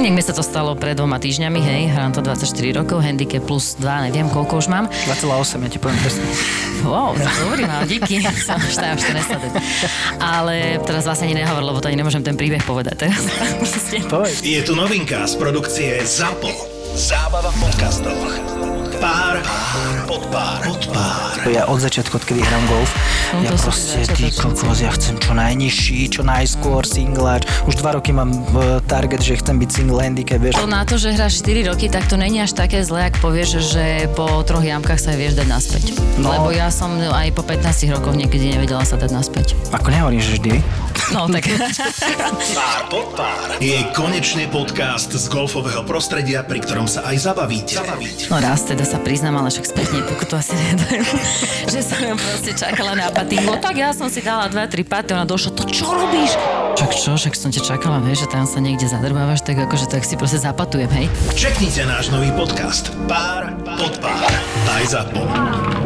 Mi sa to stalo pred dvoma týždňami, hej, hrám to 24 rokov, handicap plus 2, neviem koľko už mám. 2,8, ja ti poviem presne. Wow, dobrý mám, díky, som už tam to. Ale teraz vlastne ani nehovor, lebo to ani nemôžem ten príbeh povedať teraz. Je tu novinka z produkcie ZAPO. Zábava v podcastoch. Pár, pod pár, pod pár. Ja od začiatku, odkedy hrám golf, No ja proste, ty kokos, ja chcem čo najnižší, čo najskôr singláč. Už dva roky mám e, target, že chcem byť single handicap, vieš. To na to, že hráš 4 roky, tak to není až také zlé, ak povieš, že po troch jamkách sa vieš dať naspäť. No. Lebo ja som aj po 15 rokoch niekedy nevedela sa dať naspäť. Ako nehovorím, že vždy. No tak. Pár pod pár je konečne podcast z golfového prostredia, pri ktorom sa aj zabavíte. zabavíte. No raz teda sa priznám, ale však spätne pokutu asi nedajú. že som ju proste čakala na patingu. Tak ja som si dala 2-3 paty, ona došla, to čo robíš? Čak čo, však som ťa čakala, vieš, že tam sa niekde zadrbávaš, tak akože tak si proste zapatujem, hej. Čeknite náš nový podcast Pár pod pár. Aj ZAPO.